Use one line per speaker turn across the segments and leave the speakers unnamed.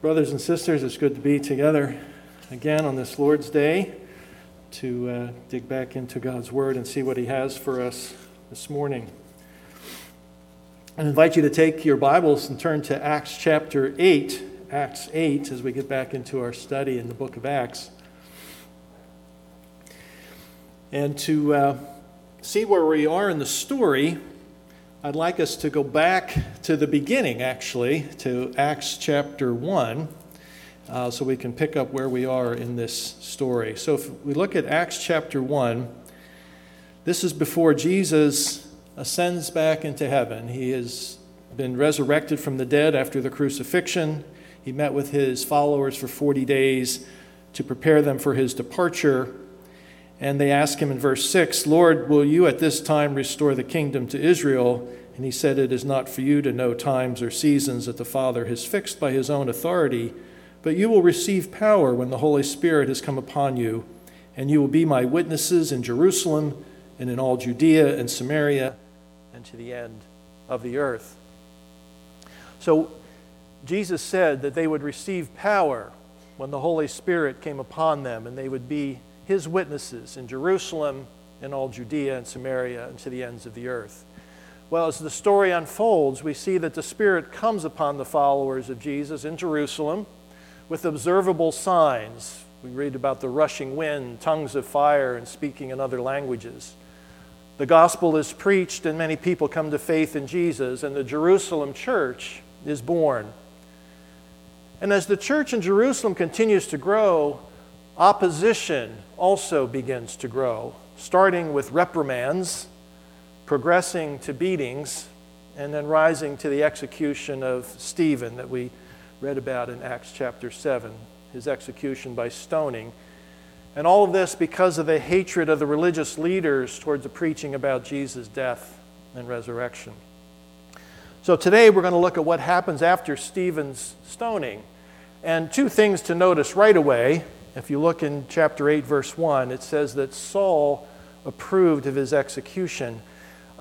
Brothers and sisters, it's good to be together again on this Lord's Day to uh, dig back into God's Word and see what He has for us this morning. I invite you to take your Bibles and turn to Acts chapter 8, Acts 8, as we get back into our study in the book of Acts. And to uh, see where we are in the story, I'd like us to go back to the beginning, actually, to Acts chapter 1, uh, so we can pick up where we are in this story. So if we look at Acts chapter 1, this is before Jesus ascends back into heaven. He has been resurrected from the dead after the crucifixion. He met with his followers for 40 days to prepare them for his departure. And they ask him in verse 6, Lord, will you at this time restore the kingdom to Israel? And he said, It is not for you to know times or seasons that the Father has fixed by his own authority, but you will receive power when the Holy Spirit has come upon you, and you will be my witnesses in Jerusalem and in all Judea and Samaria and to the end of the earth. So Jesus said that they would receive power when the Holy Spirit came upon them, and they would be his witnesses in Jerusalem, in all Judea and Samaria, and to the ends of the earth. Well, as the story unfolds, we see that the Spirit comes upon the followers of Jesus in Jerusalem with observable signs. We read about the rushing wind, tongues of fire, and speaking in other languages. The gospel is preached, and many people come to faith in Jesus, and the Jerusalem church is born. And as the church in Jerusalem continues to grow, opposition also begins to grow, starting with reprimands, progressing to beatings, and then rising to the execution of Stephen that we read about in Acts chapter 7, his execution by stoning. And all of this because of the hatred of the religious leaders towards the preaching about Jesus' death and resurrection. So today we're going to look at what happens after Stephen's stoning. And two things to notice right away if you look in chapter 8, verse 1, it says that Saul approved of his execution.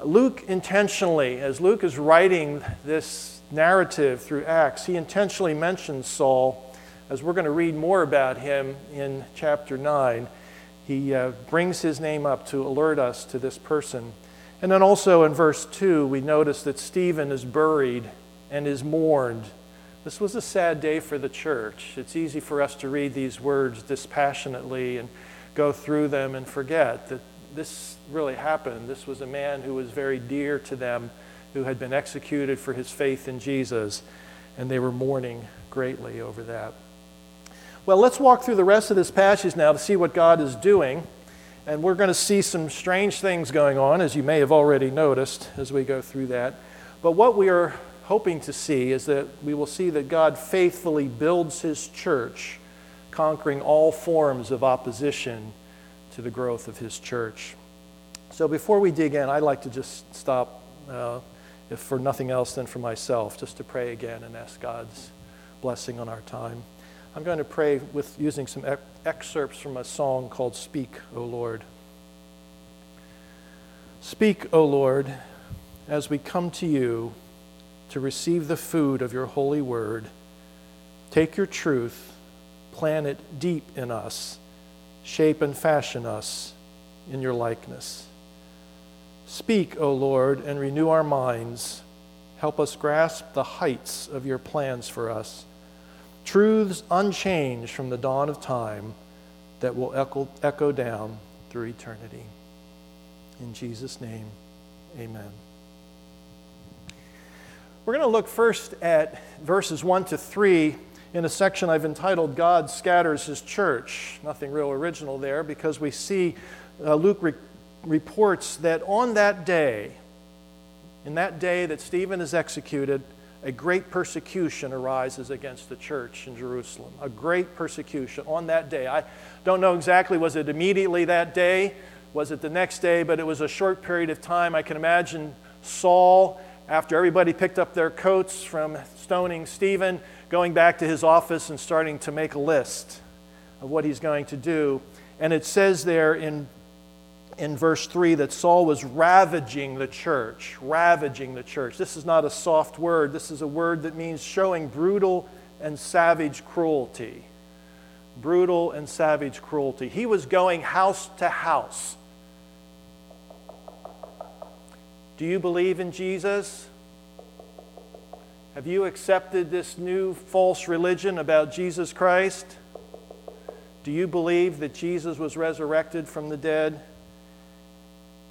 Luke intentionally, as Luke is writing this narrative through Acts, he intentionally mentions Saul, as we're going to read more about him in chapter 9. He uh, brings his name up to alert us to this person. And then also in verse 2, we notice that Stephen is buried and is mourned this was a sad day for the church. It's easy for us to read these words dispassionately and go through them and forget that this really happened. This was a man who was very dear to them, who had been executed for his faith in Jesus, and they were mourning greatly over that. Well, let's walk through the rest of this passage now to see what God is doing. And we're going to see some strange things going on, as you may have already noticed as we go through that. But what we are hoping to see is that we will see that God faithfully builds his church, conquering all forms of opposition to the growth of his church. So before we dig in, I'd like to just stop, uh, if for nothing else than for myself, just to pray again and ask God's blessing on our time. I'm going to pray with using some excerpts from a song called Speak, O Lord. Speak, O Lord, as we come to you to receive the food of your holy word. Take your truth, plant it deep in us, shape and fashion us in your likeness. Speak, O Lord, and renew our minds. Help us grasp the heights of your plans for us, truths unchanged from the dawn of time that will echo, echo down through eternity. In Jesus' name, amen. We're going to look first at verses 1 to 3 in a section I've entitled God Scatters His Church. Nothing real original there because we see uh, Luke re- reports that on that day, in that day that Stephen is executed, a great persecution arises against the church in Jerusalem. A great persecution on that day. I don't know exactly, was it immediately that day? Was it the next day? But it was a short period of time. I can imagine Saul after everybody picked up their coats from stoning Stephen, going back to his office and starting to make a list of what he's going to do. And it says there in, in verse 3 that Saul was ravaging the church. Ravaging the church. This is not a soft word, this is a word that means showing brutal and savage cruelty. Brutal and savage cruelty. He was going house to house. Do you believe in Jesus? Have you accepted this new false religion about Jesus Christ? Do you believe that Jesus was resurrected from the dead?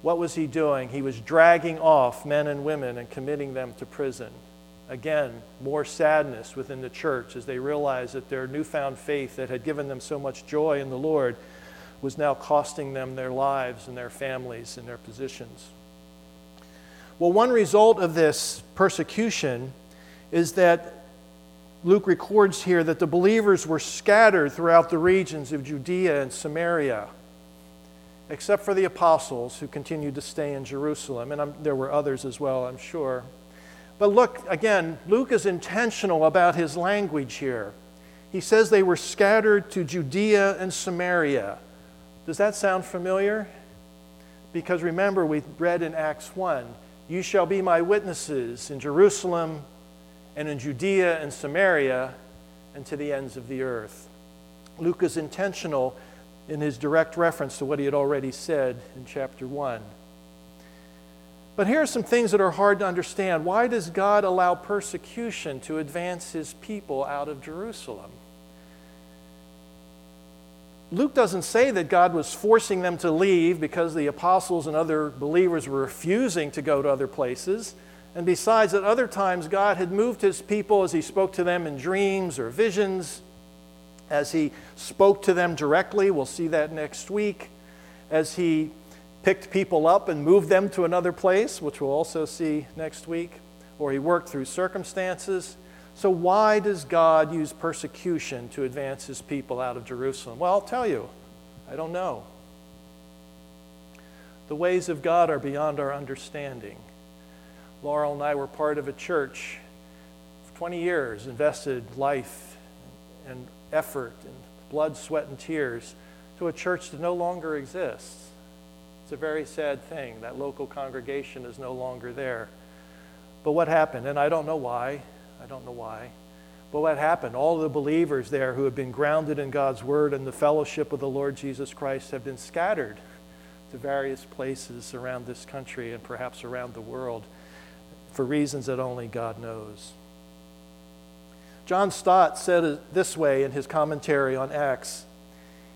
What was he doing? He was dragging off men and women and committing them to prison. Again, more sadness within the church as they realized that their newfound faith that had given them so much joy in the Lord was now costing them their lives and their families and their positions. Well, one result of this persecution is that Luke records here that the believers were scattered throughout the regions of Judea and Samaria, except for the apostles who continued to stay in Jerusalem. And I'm, there were others as well, I'm sure. But look, again, Luke is intentional about his language here. He says they were scattered to Judea and Samaria. Does that sound familiar? Because remember, we read in Acts 1 You shall be my witnesses in Jerusalem and in Judea and Samaria and to the ends of the earth. Luke is intentional in his direct reference to what he had already said in chapter 1. But here are some things that are hard to understand. Why does God allow persecution to advance his people out of Jerusalem? Luke doesn't say that God was forcing them to leave because the apostles and other believers were refusing to go to other places. And besides, at other times, God had moved his people as he spoke to them in dreams or visions, as he spoke to them directly. We'll see that next week. As he picked people up and moved them to another place, which we'll also see next week, or he worked through circumstances. So, why does God use persecution to advance his people out of Jerusalem? Well, I'll tell you, I don't know. The ways of God are beyond our understanding. Laurel and I were part of a church for 20 years, invested life and effort and blood, sweat, and tears to a church that no longer exists. It's a very sad thing. That local congregation is no longer there. But what happened? And I don't know why. I don't know why. But what happened? All the believers there who have been grounded in God's word and the fellowship of the Lord Jesus Christ have been scattered to various places around this country and perhaps around the world for reasons that only God knows. John Stott said it this way in his commentary on Acts.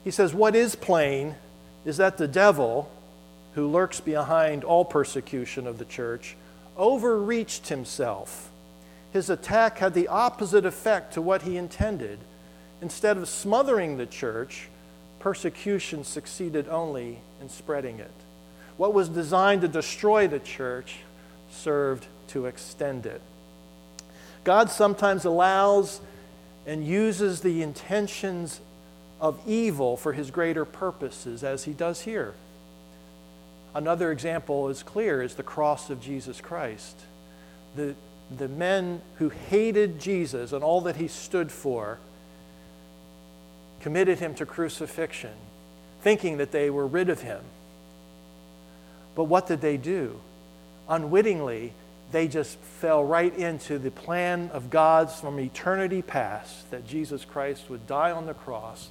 He says, What is plain is that the devil, who lurks behind all persecution of the church, overreached himself. His attack had the opposite effect to what he intended. Instead of smothering the church, persecution succeeded only in spreading it. What was designed to destroy the church served to extend it. God sometimes allows and uses the intentions of evil for his greater purposes, as he does here. Another example is clear is the cross of Jesus Christ. The, the men who hated Jesus and all that he stood for committed him to crucifixion, thinking that they were rid of him. But what did they do? Unwittingly, they just fell right into the plan of God's from eternity past that Jesus Christ would die on the cross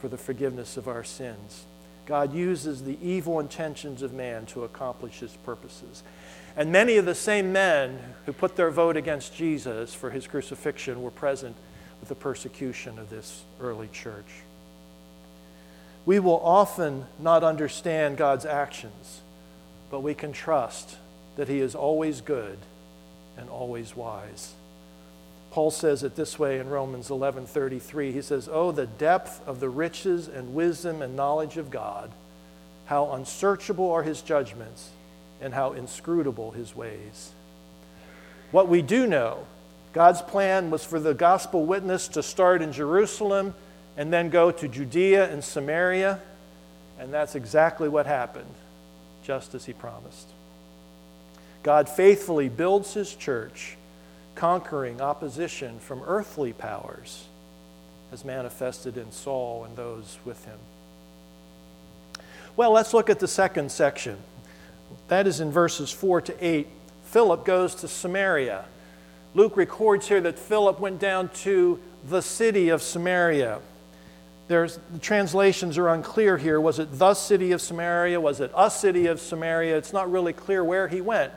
for the forgiveness of our sins. God uses the evil intentions of man to accomplish his purposes. And many of the same men who put their vote against Jesus for his crucifixion were present with the persecution of this early church. We will often not understand God's actions, but we can trust that he is always good and always wise. Paul says it this way in Romans 11:33. He says, "Oh the depth of the riches and wisdom and knowledge of God, how unsearchable are his judgments and how inscrutable his ways." What we do know, God's plan was for the gospel witness to start in Jerusalem and then go to Judea and Samaria, and that's exactly what happened, just as he promised. God faithfully builds his church, conquering opposition from earthly powers, as manifested in Saul and those with him. Well, let's look at the second section. That is in verses 4 to 8. Philip goes to Samaria. Luke records here that Philip went down to the city of Samaria. There's, the translations are unclear here. Was it the city of Samaria? Was it a city of Samaria? It's not really clear where he went.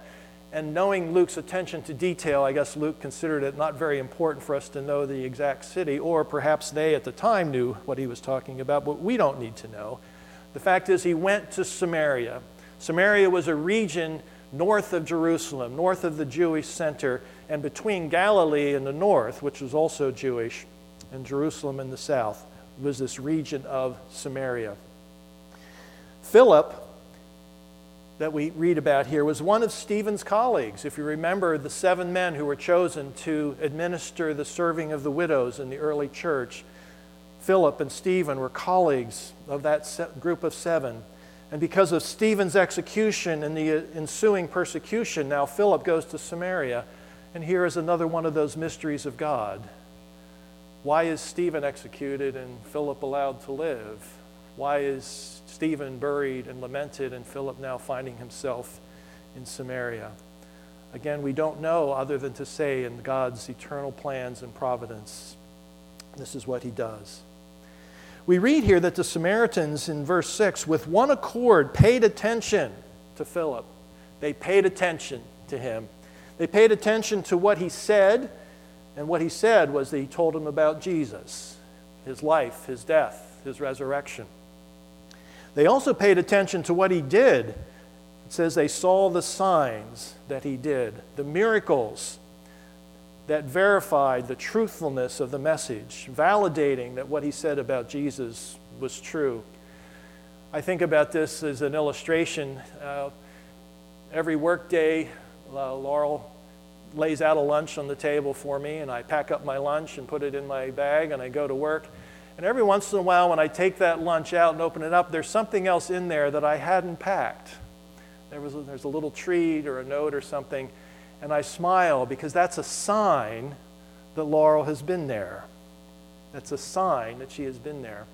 And knowing Luke's attention to detail, I guess Luke considered it not very important for us to know the exact city, or perhaps they at the time knew what he was talking about, but we don't need to know. The fact is, he went to Samaria. Samaria was a region north of Jerusalem, north of the Jewish center, and between Galilee in the north, which was also Jewish, and Jerusalem in the south, was this region of Samaria. Philip, that we read about here, was one of Stephen's colleagues. If you remember the seven men who were chosen to administer the serving of the widows in the early church, Philip and Stephen were colleagues of that group of seven. And because of Stephen's execution and the uh, ensuing persecution, now Philip goes to Samaria. And here is another one of those mysteries of God. Why is Stephen executed and Philip allowed to live? Why is Stephen buried and lamented and Philip now finding himself in Samaria? Again, we don't know other than to say in God's eternal plans and providence, this is what he does we read here that the Samaritans in verse 6, with one accord, paid attention to Philip. They paid attention to him. They paid attention to what he said, and what he said was that he told them about Jesus, his life, his death, his resurrection. They also paid attention to what he did. It says they saw the signs that he did, the miracles that verified the truthfulness of the message, validating that what he said about Jesus was true. I think about this as an illustration. Uh, every workday, uh, Laurel lays out a lunch on the table for me, and I pack up my lunch and put it in my bag, and I go to work. And every once in a while, when I take that lunch out and open it up, there's something else in there that I hadn't packed. There was there's a little treat or a note or something and I smile because that's a sign that Laurel has been there. That's a sign that she has been there.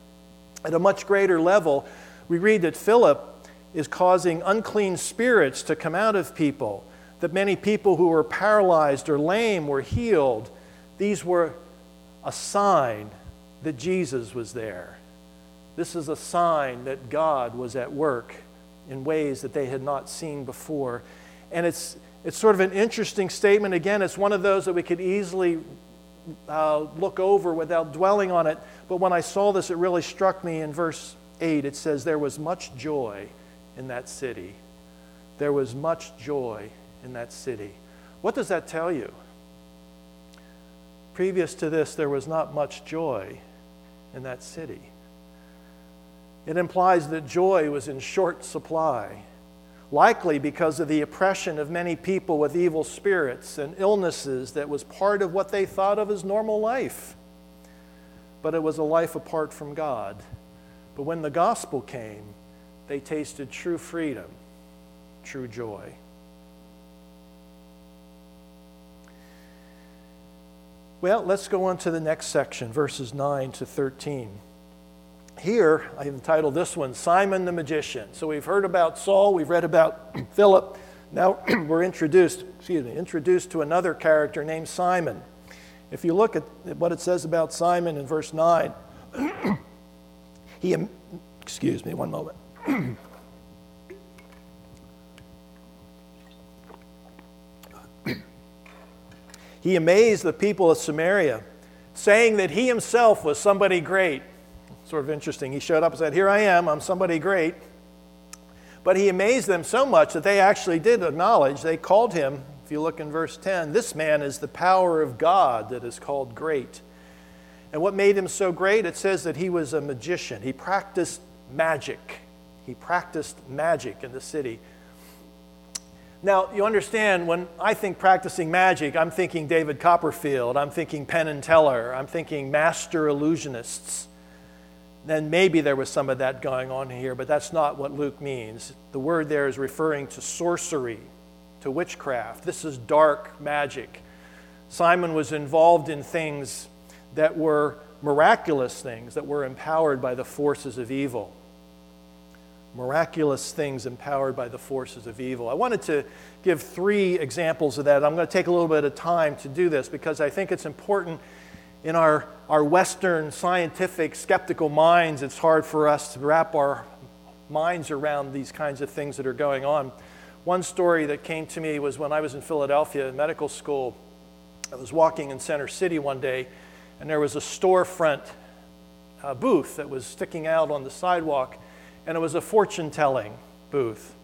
At a much greater level, we read that Philip is causing unclean spirits to come out of people, that many people who were paralyzed or lame were healed. These were a sign that Jesus was there. This is a sign that God was at work in ways that they had not seen before. And it's it's sort of an interesting statement. Again, it's one of those that we could easily uh, look over without dwelling on it. But when I saw this, it really struck me in verse 8. It says, There was much joy in that city. There was much joy in that city. What does that tell you? Previous to this, there was not much joy in that city. It implies that joy was in short supply likely because of the oppression of many people with evil spirits and illnesses that was part of what they thought of as normal life. But it was a life apart from God. But when the gospel came, they tasted true freedom, true joy. Well, let's go on to the next section, verses 9 to 13 here, I've entitled this one Simon the Magician. So we've heard about Saul, we've read about Philip. Now we're introduced, excuse me, introduced to another character named Simon. If you look at what it says about Simon in verse 9, he, excuse me, one moment. He amazed the people of Samaria, saying that he himself was somebody great sort of interesting. He showed up and said, Here I am, I'm somebody great. But he amazed them so much that they actually did acknowledge, they called him, if you look in verse 10, this man is the power of God that is called great. And what made him so great? It says that he was a magician. He practiced magic. He practiced magic in the city. Now, you understand, when I think practicing magic, I'm thinking David Copperfield, I'm thinking Penn and Teller, I'm thinking master illusionists then maybe there was some of that going on here, but that's not what Luke means. The word there is referring to sorcery, to witchcraft. This is dark magic. Simon was involved in things that were miraculous things that were empowered by the forces of evil. Miraculous things empowered by the forces of evil. I wanted to give three examples of that. I'm going to take a little bit of time to do this because I think it's important in our, our Western scientific skeptical minds, it's hard for us to wrap our minds around these kinds of things that are going on. One story that came to me was when I was in Philadelphia in medical school. I was walking in Center City one day, and there was a storefront uh, booth that was sticking out on the sidewalk, and it was a fortune telling booth.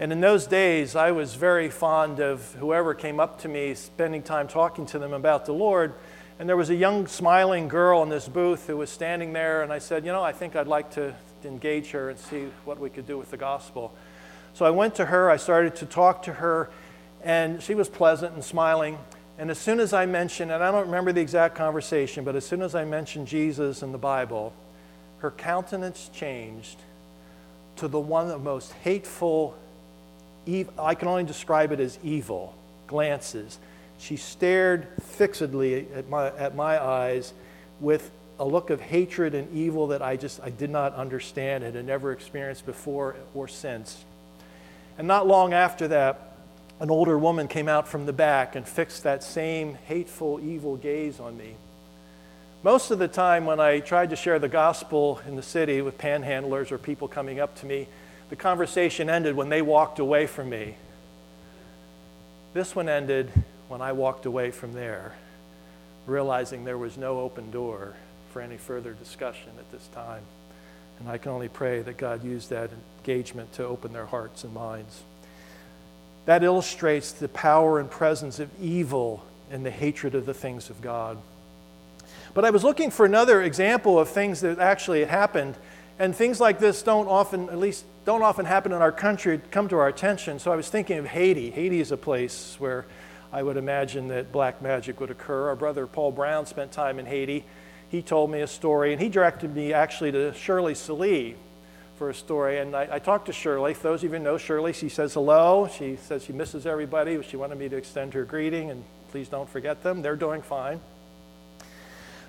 And in those days, I was very fond of whoever came up to me, spending time talking to them about the Lord. And there was a young, smiling girl in this booth who was standing there, and I said, You know, I think I'd like to engage her and see what we could do with the gospel. So I went to her, I started to talk to her, and she was pleasant and smiling. And as soon as I mentioned, and I don't remember the exact conversation, but as soon as I mentioned Jesus and the Bible, her countenance changed to the one of the most hateful, I can only describe it as evil glances. She stared fixedly at my, at my eyes with a look of hatred and evil that I just I did not understand and had never experienced before or since. And not long after that, an older woman came out from the back and fixed that same hateful, evil gaze on me. Most of the time, when I tried to share the gospel in the city with panhandlers or people coming up to me, the conversation ended when they walked away from me. This one ended when I walked away from there, realizing there was no open door for any further discussion at this time. And I can only pray that God used that engagement to open their hearts and minds. That illustrates the power and presence of evil and the hatred of the things of God. But I was looking for another example of things that actually happened, and things like this don't often, at least don't often happen in our country, come to our attention. So I was thinking of Haiti. Haiti is a place where I would imagine that black magic would occur. Our brother Paul Brown spent time in Haiti he told me a story, and he directed me actually to Shirley Salee for a story. And I, I talked to Shirley. For those of you who know Shirley, she says hello. She says she misses everybody. She wanted me to extend her greeting, and please don't forget them. They're doing fine.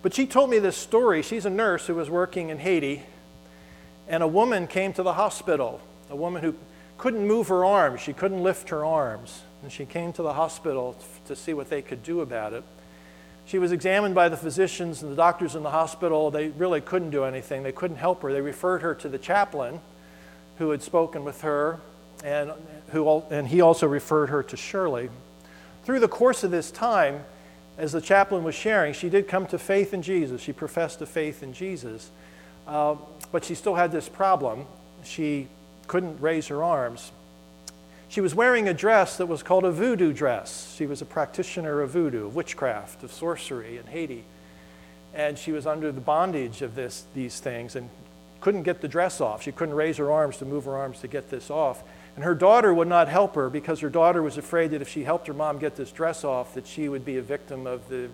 But she told me this story. She's a nurse who was working in Haiti, and a woman came to the hospital, a woman who couldn't move her arms, she couldn't lift her arms. And she came to the hospital to see what they could do about it. She was examined by the physicians and the doctors in the hospital. They really couldn't do anything, they couldn't help her. They referred her to the chaplain who had spoken with her, and, who, and he also referred her to Shirley. Through the course of this time, as the chaplain was sharing, she did come to faith in Jesus. She professed a faith in Jesus. Uh, but she still had this problem. She couldn't raise her arms. She was wearing a dress that was called a voodoo dress. She was a practitioner of voodoo, of witchcraft, of sorcery in Haiti. And she was under the bondage of this, these things and couldn't get the dress off. She couldn't raise her arms to move her arms to get this off. And her daughter would not help her because her daughter was afraid that if she helped her mom get this dress off, that she would be a victim of the,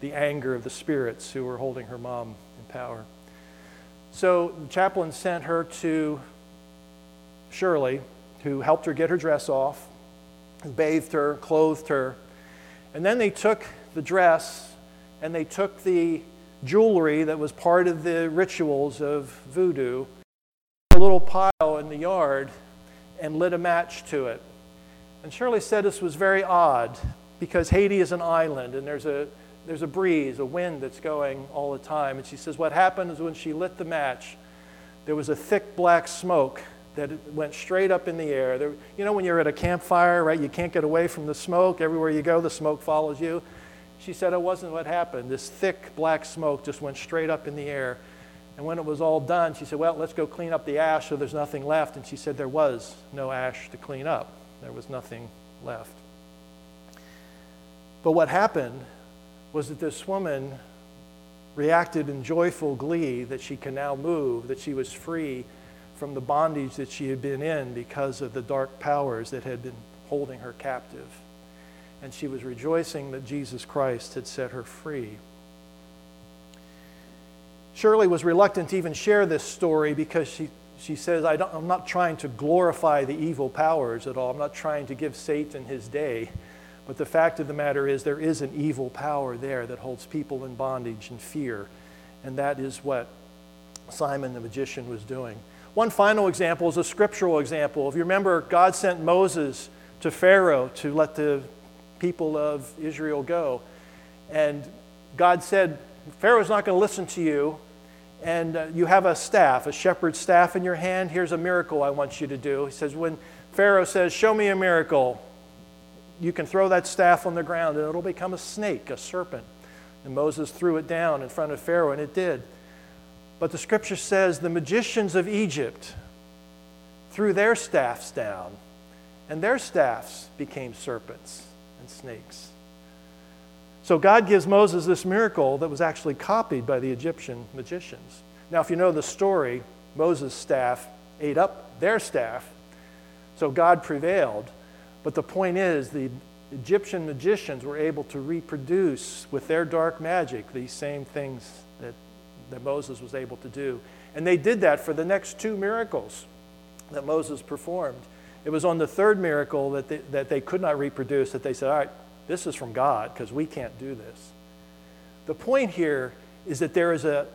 the anger of the spirits who were holding her mom in power. So the chaplain sent her to Shirley, who helped her get her dress off, bathed her, clothed her. And then they took the dress and they took the jewelry that was part of the rituals of voodoo, a little pile in the yard, and lit a match to it. And Shirley said this was very odd because Haiti is an island and there's a, there's a breeze, a wind that's going all the time. And she says what happened is when she lit the match, there was a thick black smoke that went straight up in the air. There, you know, when you're at a campfire, right, you can't get away from the smoke. Everywhere you go, the smoke follows you. She said it wasn't what happened. This thick black smoke just went straight up in the air. And when it was all done, she said, Well, let's go clean up the ash so there's nothing left. And she said there was no ash to clean up, there was nothing left. But what happened was that this woman reacted in joyful glee that she can now move, that she was free from the bondage that she had been in because of the dark powers that had been holding her captive. And she was rejoicing that Jesus Christ had set her free. Shirley was reluctant to even share this story because she, she says, I am not trying to glorify the evil powers at all. I'm not trying to give Satan his day. But the fact of the matter is, there is an evil power there that holds people in bondage and fear. And that is what Simon the magician was doing. One final example is a scriptural example. If you remember, God sent Moses to Pharaoh to let the people of Israel go. And God said Pharaoh's not going to listen to you, and uh, you have a staff, a shepherd's staff in your hand. Here's a miracle I want you to do. He says, When Pharaoh says, Show me a miracle, you can throw that staff on the ground and it'll become a snake, a serpent. And Moses threw it down in front of Pharaoh, and it did. But the scripture says the magicians of Egypt threw their staffs down, and their staffs became serpents and snakes. So God gives Moses this miracle that was actually copied by the Egyptian magicians. Now, if you know the story, Moses' staff ate up their staff, so God prevailed. But the point is, the Egyptian magicians were able to reproduce with their dark magic these same things that, that Moses was able to do. And they did that for the next two miracles that Moses performed. It was on the third miracle that they, that they could not reproduce that they said, All right, this is from God because we can't do this. The point here is that there is a,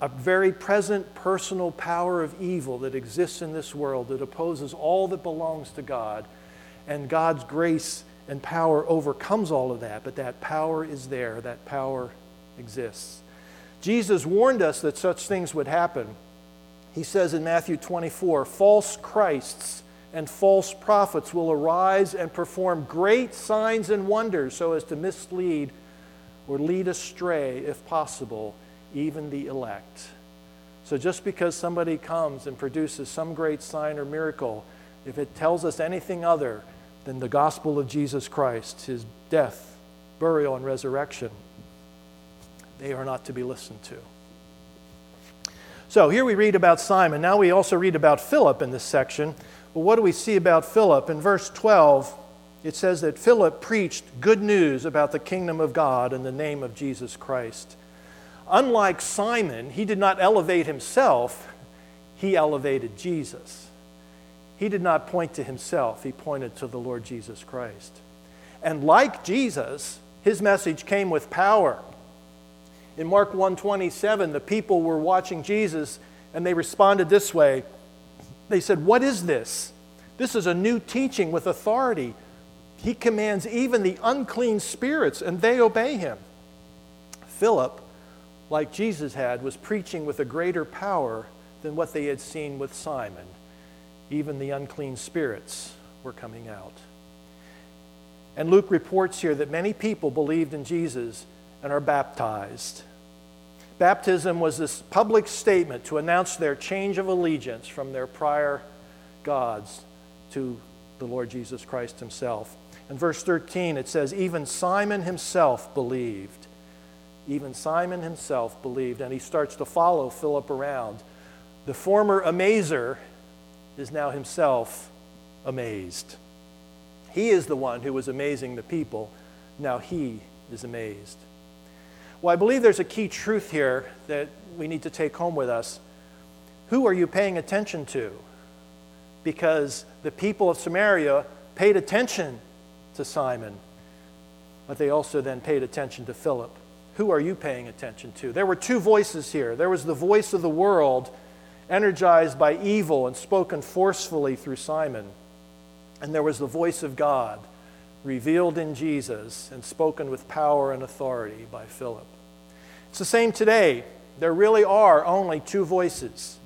a very present personal power of evil that exists in this world that opposes all that belongs to God. And God's grace and power overcomes all of that, but that power is there, that power exists. Jesus warned us that such things would happen. He says in Matthew 24 false Christs and false prophets will arise and perform great signs and wonders so as to mislead or lead astray, if possible, even the elect. So just because somebody comes and produces some great sign or miracle, if it tells us anything other than the gospel of Jesus Christ, his death, burial, and resurrection, they are not to be listened to. So here we read about Simon. Now we also read about Philip in this section. Well, what do we see about Philip? In verse 12, it says that Philip preached good news about the kingdom of God in the name of Jesus Christ. Unlike Simon, he did not elevate himself, he elevated Jesus. He did not point to himself, he pointed to the Lord Jesus Christ. And like Jesus, his message came with power. In Mark 127, the people were watching Jesus and they responded this way they said, What is this? This is a new teaching with authority. He commands even the unclean spirits, and they obey him. Philip, like Jesus had, was preaching with a greater power than what they had seen with Simon. Even the unclean spirits were coming out. And Luke reports here that many people believed in Jesus and are baptized. Baptism was this public statement to announce their change of allegiance from their prior gods to the Lord Jesus Christ himself. In verse 13, it says, Even Simon himself believed. Even Simon himself believed. And he starts to follow Philip around. The former amazer is now himself amazed. He is the one who was amazing the people. Now he is amazed. Well, I believe there's a key truth here that we need to take home with us. Who are you paying attention to? Because the people of Samaria paid attention to Simon, but they also then paid attention to Philip. Who are you paying attention to? There were two voices here. There was the voice of the world, energized by evil and spoken forcefully through Simon. And there was the voice of God, revealed in Jesus and spoken with power and authority by Philip. It's the same today. There really are only two voices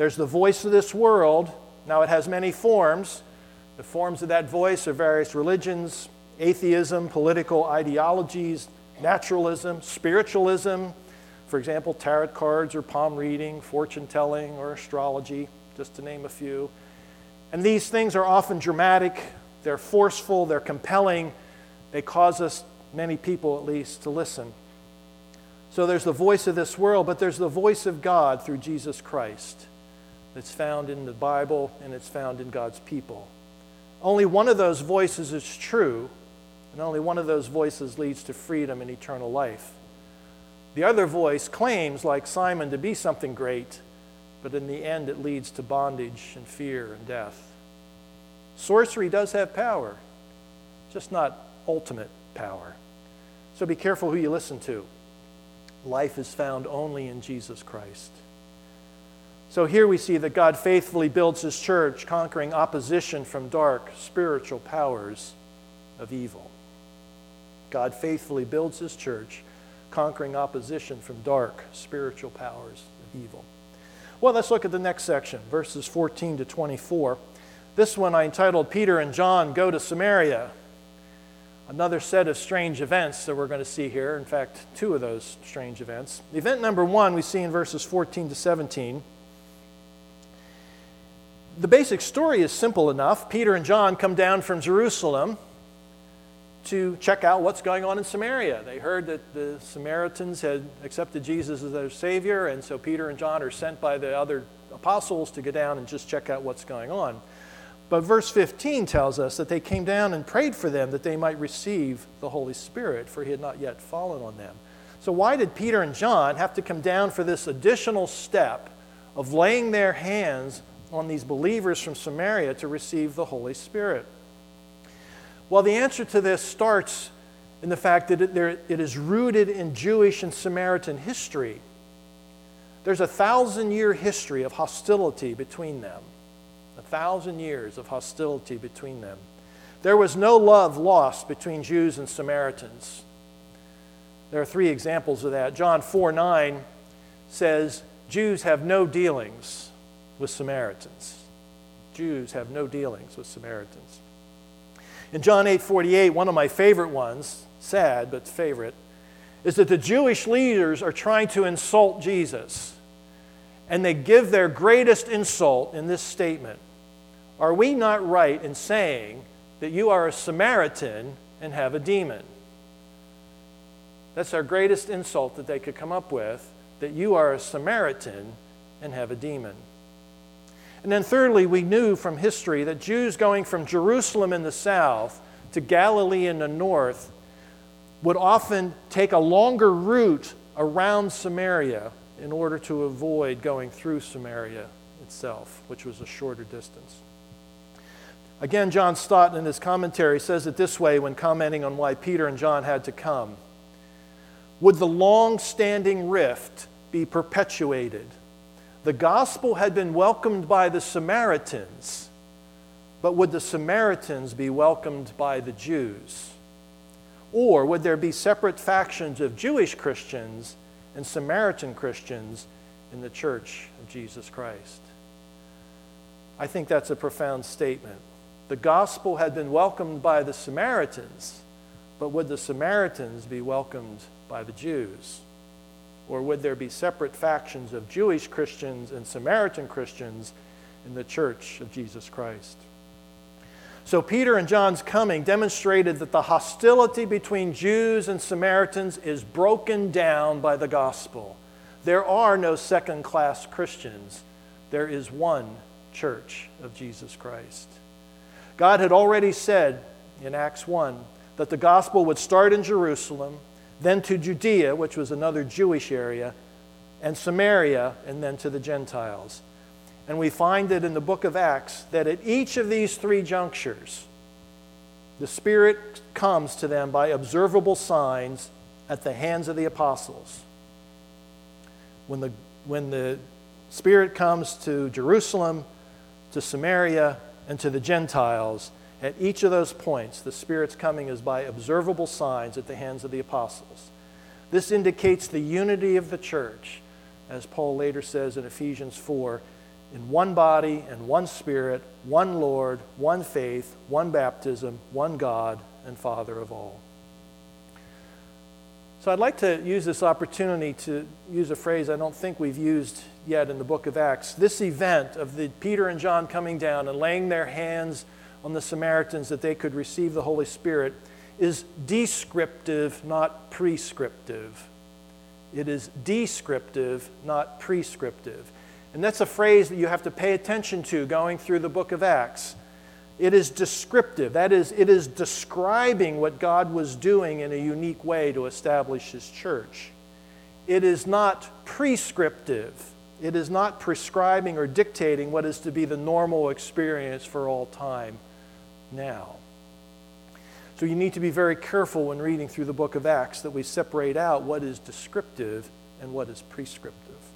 there's the voice of this world. Now, it has many forms. The forms of that voice are various religions, atheism, political ideologies, naturalism, spiritualism. For example, tarot cards or palm reading, fortune telling, or astrology, just to name a few. And these things are often dramatic, they're forceful, they're compelling. They cause us, many people at least, to listen. So there's the voice of this world, but there's the voice of God through Jesus Christ that's found in the Bible and it's found in God's people. Only one of those voices is true, and only one of those voices leads to freedom and eternal life. The other voice claims, like Simon, to be something great, but in the end it leads to bondage and fear and death. Sorcery does have power, just not ultimate power. So be careful who you listen to. Life is found only in Jesus Christ. So here we see that God faithfully builds his church, conquering opposition from dark spiritual powers of evil. God faithfully builds his church, conquering opposition from dark spiritual powers of evil. Well, let's look at the next section, verses 14 to 24. This one I entitled Peter and John Go to Samaria. Another set of strange events that we're going to see here. In fact, two of those strange events. Event number one we see in verses 14 to 17. The basic story is simple enough. Peter and John come down from Jerusalem to check out what's going on in Samaria. They heard that the Samaritans had accepted Jesus as their Savior, and so Peter and John are sent by the other apostles to go down and just check out what's going on. But verse 15 tells us that they came down and prayed for them that they might receive the Holy Spirit, for he had not yet fallen on them. So, why did Peter and John have to come down for this additional step of laying their hands on these believers from Samaria to receive the Holy Spirit? Well, the answer to this starts in the fact that it, there, it is rooted in Jewish and Samaritan history. There's a thousand year history of hostility between them. A thousand years of hostility between them. There was no love lost between Jews and Samaritans. There are three examples of that. John 4 9 says, Jews have no dealings with Samaritans. Jews have no dealings with Samaritans. In John 8 48, one of my favorite ones, sad but favorite, is that the Jewish leaders are trying to insult Jesus. And they give their greatest insult in this statement Are we not right in saying that you are a Samaritan and have a demon? That's our greatest insult that they could come up with that you are a Samaritan and have a demon. And then, thirdly, we knew from history that Jews going from Jerusalem in the south to Galilee in the north would often take a longer route around Samaria in order to avoid going through Samaria itself, which was a shorter distance. Again, John Stott in his commentary says it this way when commenting on why Peter and John had to come Would the long standing rift be perpetuated? The gospel had been welcomed by the Samaritans, but would the Samaritans be welcomed by the Jews? Or would there be separate factions of Jewish Christians and Samaritan Christians in the church of Jesus Christ? I think that's a profound statement. The gospel had been welcomed by the Samaritans, but would the Samaritans be welcomed by the Jews? Or would there be separate factions of Jewish Christians and Samaritan Christians in the church of Jesus Christ? So, Peter and John's coming demonstrated that the hostility between Jews and Samaritans is broken down by the gospel. There are no second class Christians, there is one church of Jesus Christ. God had already said in Acts 1 that the gospel would start in Jerusalem then to Judea, which was another Jewish area, and Samaria, and then to the Gentiles. And we find it in the book of Acts that at each of these three junctures, the Spirit comes to them by observable signs at the hands of the apostles. When the, when the Spirit comes to Jerusalem, to Samaria, and to the Gentiles, at each of those points, the Spirit's coming is by observable signs at the hands of the apostles. This indicates the unity of the church, as Paul later says in Ephesians 4 in one body and one Spirit, one Lord, one faith, one baptism, one God and Father of all. So I'd like to use this opportunity to use a phrase I don't think we've used yet in the book of Acts. This event of the Peter and John coming down and laying their hands on the Samaritans that they could receive the Holy Spirit is descriptive, not prescriptive. It is descriptive, not prescriptive. And that's a phrase that you have to pay attention to going through the book of Acts. It is descriptive. That is, it is describing what God was doing in a unique way to establish His church. It is not prescriptive. It is not prescribing or dictating what is to be the normal experience for all time now. So you need to be very careful when reading through the book of Acts that we separate out what is descriptive and what is prescriptive.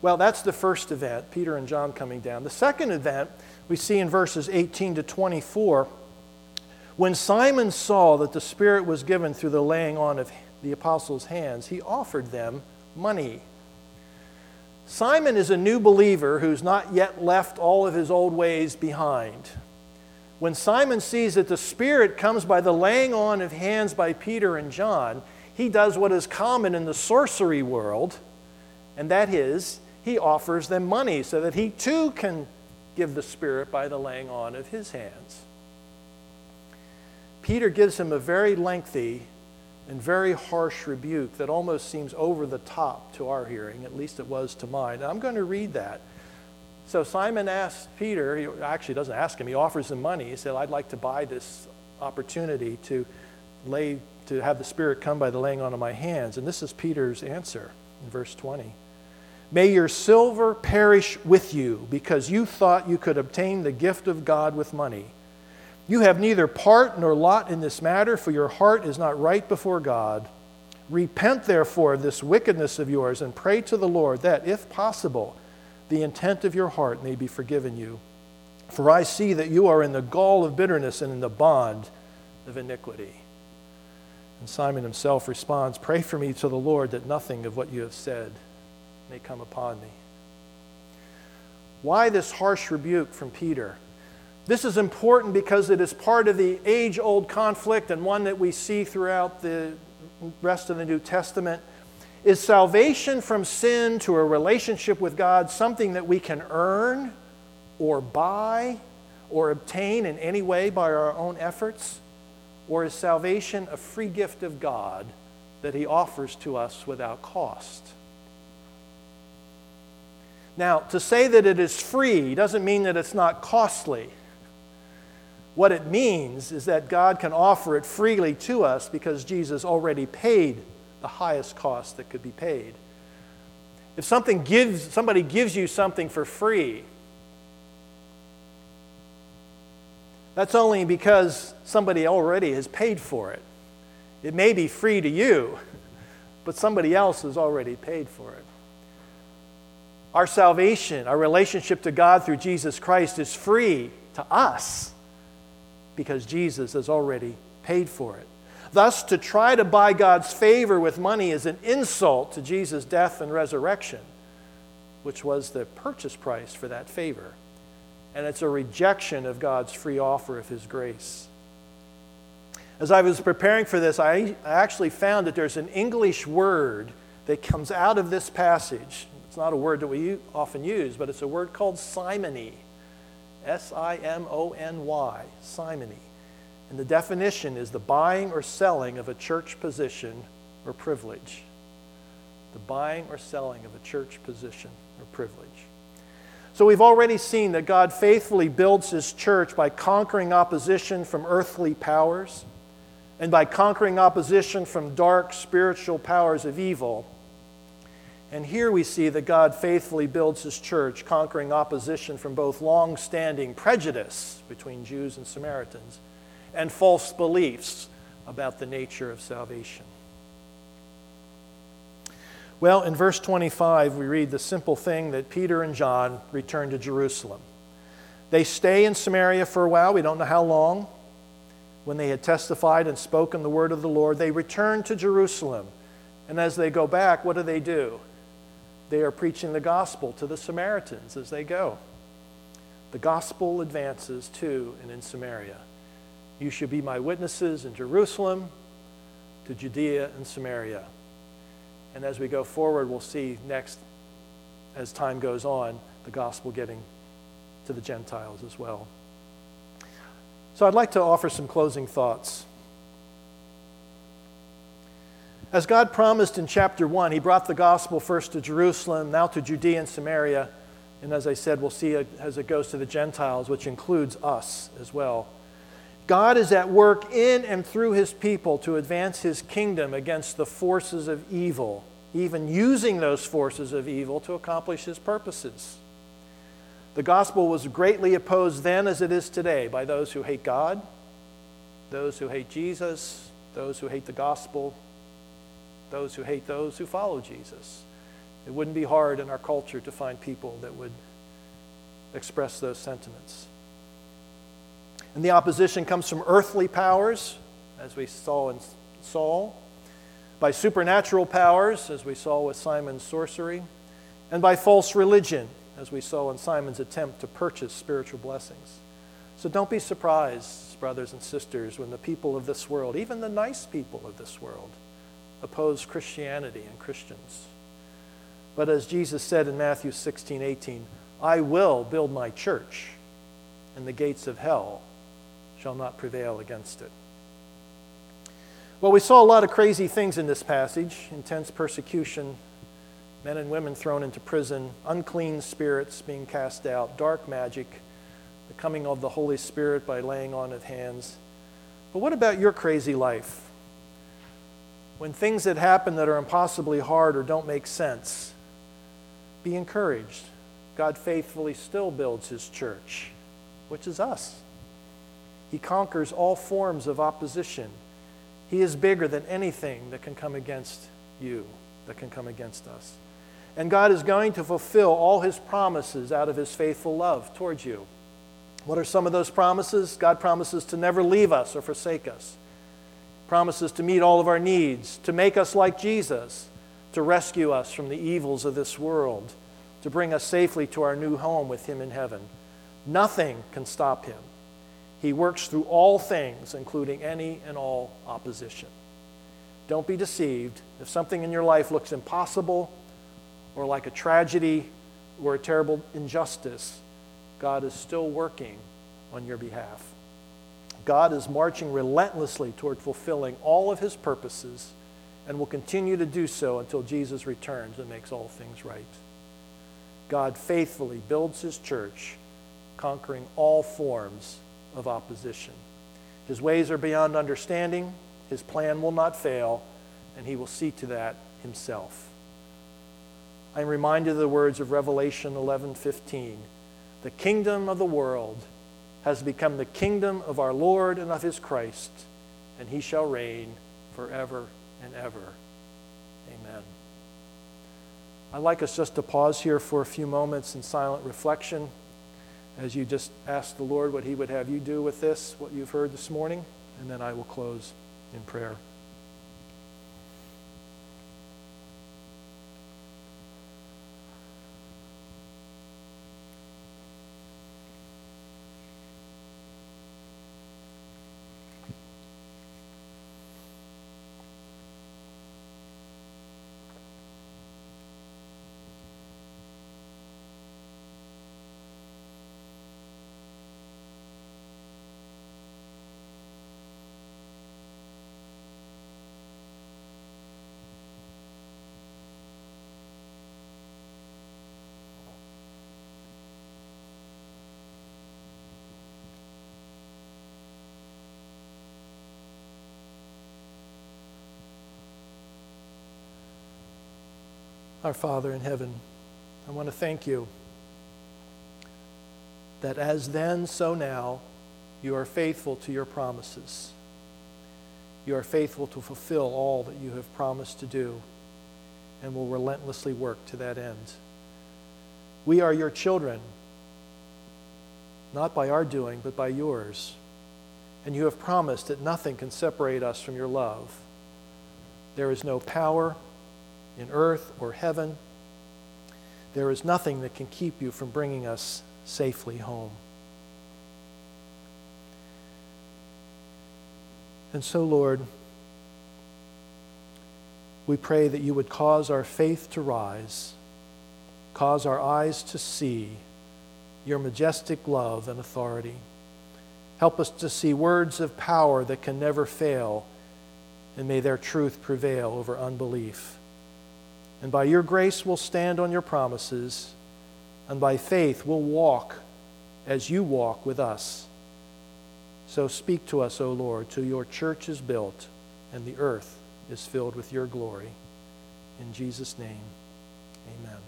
Well, that's the first event, Peter and John coming down. The second event we see in verses 18 to 24. When Simon saw that the Spirit was given through the laying on of the apostles' hands, he offered them money. Simon is a new believer who's not yet left all of his old ways behind. When Simon sees that the Spirit comes by the laying on of hands by Peter and John, he does what is common in the sorcery world, and that is, he offers them money so that he too can give the Spirit by the laying on of his hands. Peter gives him a very lengthy and very harsh rebuke that almost seems over the top to our hearing, at least it was to mine. And I'm going to read that. So Simon asks Peter, he actually doesn't ask him, he offers him money. He said, I'd like to buy this opportunity to lay to have the Spirit come by the laying on of my hands. And this is Peter's answer in verse 20. May your silver perish with you because you thought you could obtain the gift of God with money. You have neither part nor lot in this matter, for your heart is not right before God. Repent, therefore, of this wickedness of yours and pray to the Lord that, if possible, the intent of your heart may be forgiven you. For I see that you are in the gall of bitterness and in the bond of iniquity. And Simon himself responds, Pray for me to the Lord that nothing of what you have said may come upon me. Why this harsh rebuke from Peter? This is important because it is part of the age old conflict and one that we see throughout the rest of the New Testament. Is salvation from sin to a relationship with God something that we can earn or buy or obtain in any way by our own efforts? Or is salvation a free gift of God that He offers to us without cost? Now, to say that it is free doesn't mean that it's not costly. What it means is that God can offer it freely to us because Jesus already paid the highest cost that could be paid. If something gives, somebody gives you something for free, that's only because somebody already has paid for it. It may be free to you, but somebody else has already paid for it. Our salvation, our relationship to God through Jesus Christ is free to us because Jesus has already paid for it. Thus, to try to buy God's favor with money is an insult to Jesus' death and resurrection, which was the purchase price for that favor. And it's a rejection of God's free offer of His grace. As I was preparing for this, I actually found that there's an English word that comes out of this passage. Not a word that we often use, but it's a word called simony. S I M O N Y, simony. And the definition is the buying or selling of a church position or privilege. The buying or selling of a church position or privilege. So we've already seen that God faithfully builds his church by conquering opposition from earthly powers and by conquering opposition from dark spiritual powers of evil and here we see that God faithfully builds his church, conquering opposition from both long standing prejudice between Jews and Samaritans and false beliefs about the nature of salvation. Well, in verse 25, we read the simple thing that Peter and John return to Jerusalem. They stay in Samaria for a while, we don't know how long. When they had testified and spoken the word of the Lord, they return to Jerusalem. And as they go back, what do they do? They are preaching the gospel to the Samaritans as they go. The gospel advances to and in Samaria. You should be my witnesses in Jerusalem, to Judea and Samaria. And as we go forward, we'll see next, as time goes on, the gospel getting to the Gentiles as well. So I'd like to offer some closing thoughts. As God promised in chapter 1, He brought the gospel first to Jerusalem, now to Judea and Samaria. And as I said, we'll see as it goes to the Gentiles, which includes us as well. God is at work in and through His people to advance His kingdom against the forces of evil, even using those forces of evil to accomplish His purposes. The gospel was greatly opposed then as it is today by those who hate God, those who hate Jesus, those who hate the gospel, those who hate those who follow Jesus. It wouldn't be hard in our culture to find people that would express those sentiments. And the opposition comes from earthly powers, as we saw in Saul, by supernatural powers, as we saw with Simon's sorcery, and by false religion, as we saw in Simon's attempt to purchase spiritual blessings. So don't be surprised, brothers and sisters, when the people of this world, even the nice people of this world, oppose Christianity and Christians. But as Jesus said in Matthew 16, 18, I will build my church, and the gates of hell shall not prevail against it. Well, we saw a lot of crazy things in this passage intense persecution, men and women thrown into prison, unclean spirits being cast out, dark magic, the coming of the Holy Spirit by laying on of hands. But what about your crazy life? When things that happen that are impossibly hard or don't make sense, be encouraged. God faithfully still builds his church, which is us. He conquers all forms of opposition. He is bigger than anything that can come against you, that can come against us. And God is going to fulfill all his promises out of his faithful love towards you. What are some of those promises? God promises to never leave us or forsake us, promises to meet all of our needs, to make us like Jesus, to rescue us from the evils of this world, to bring us safely to our new home with Him in heaven. Nothing can stop Him. He works through all things, including any and all opposition. Don't be deceived. If something in your life looks impossible or like a tragedy or a terrible injustice, God is still working on your behalf. God is marching relentlessly toward fulfilling all of his purposes and will continue to do so until Jesus returns and makes all things right. God faithfully builds his church, conquering all forms of opposition. His ways are beyond understanding, his plan will not fail, and he will see to that himself. I'm reminded of the words of Revelation 11:15. The kingdom of the world has become the kingdom of our Lord and of his Christ, and he shall reign forever and ever. Amen. I'd like us just to pause here for a few moments in silent reflection as you just ask the Lord what he would have you do with this, what you've heard this morning, and then I will close in prayer. Our Father in heaven, I want to thank you that as then, so now, you are faithful to your promises. You are faithful to fulfill all that you have promised to do and will relentlessly work to that end. We are your children, not by our doing, but by yours. And you have promised that nothing can separate us from your love. There is no power in earth or heaven. There is nothing that can keep you from bringing us safely home. And so, Lord, we pray that you would cause our faith to rise, cause our eyes to see your majestic love and authority. Help us to see words of power that can never fail, and may their truth prevail over unbelief. And by your grace, we'll stand on your promises, and by faith, we'll walk as you walk with us. So speak to us, O Lord, till your church is built and the earth is filled with your glory. In Jesus' name, amen.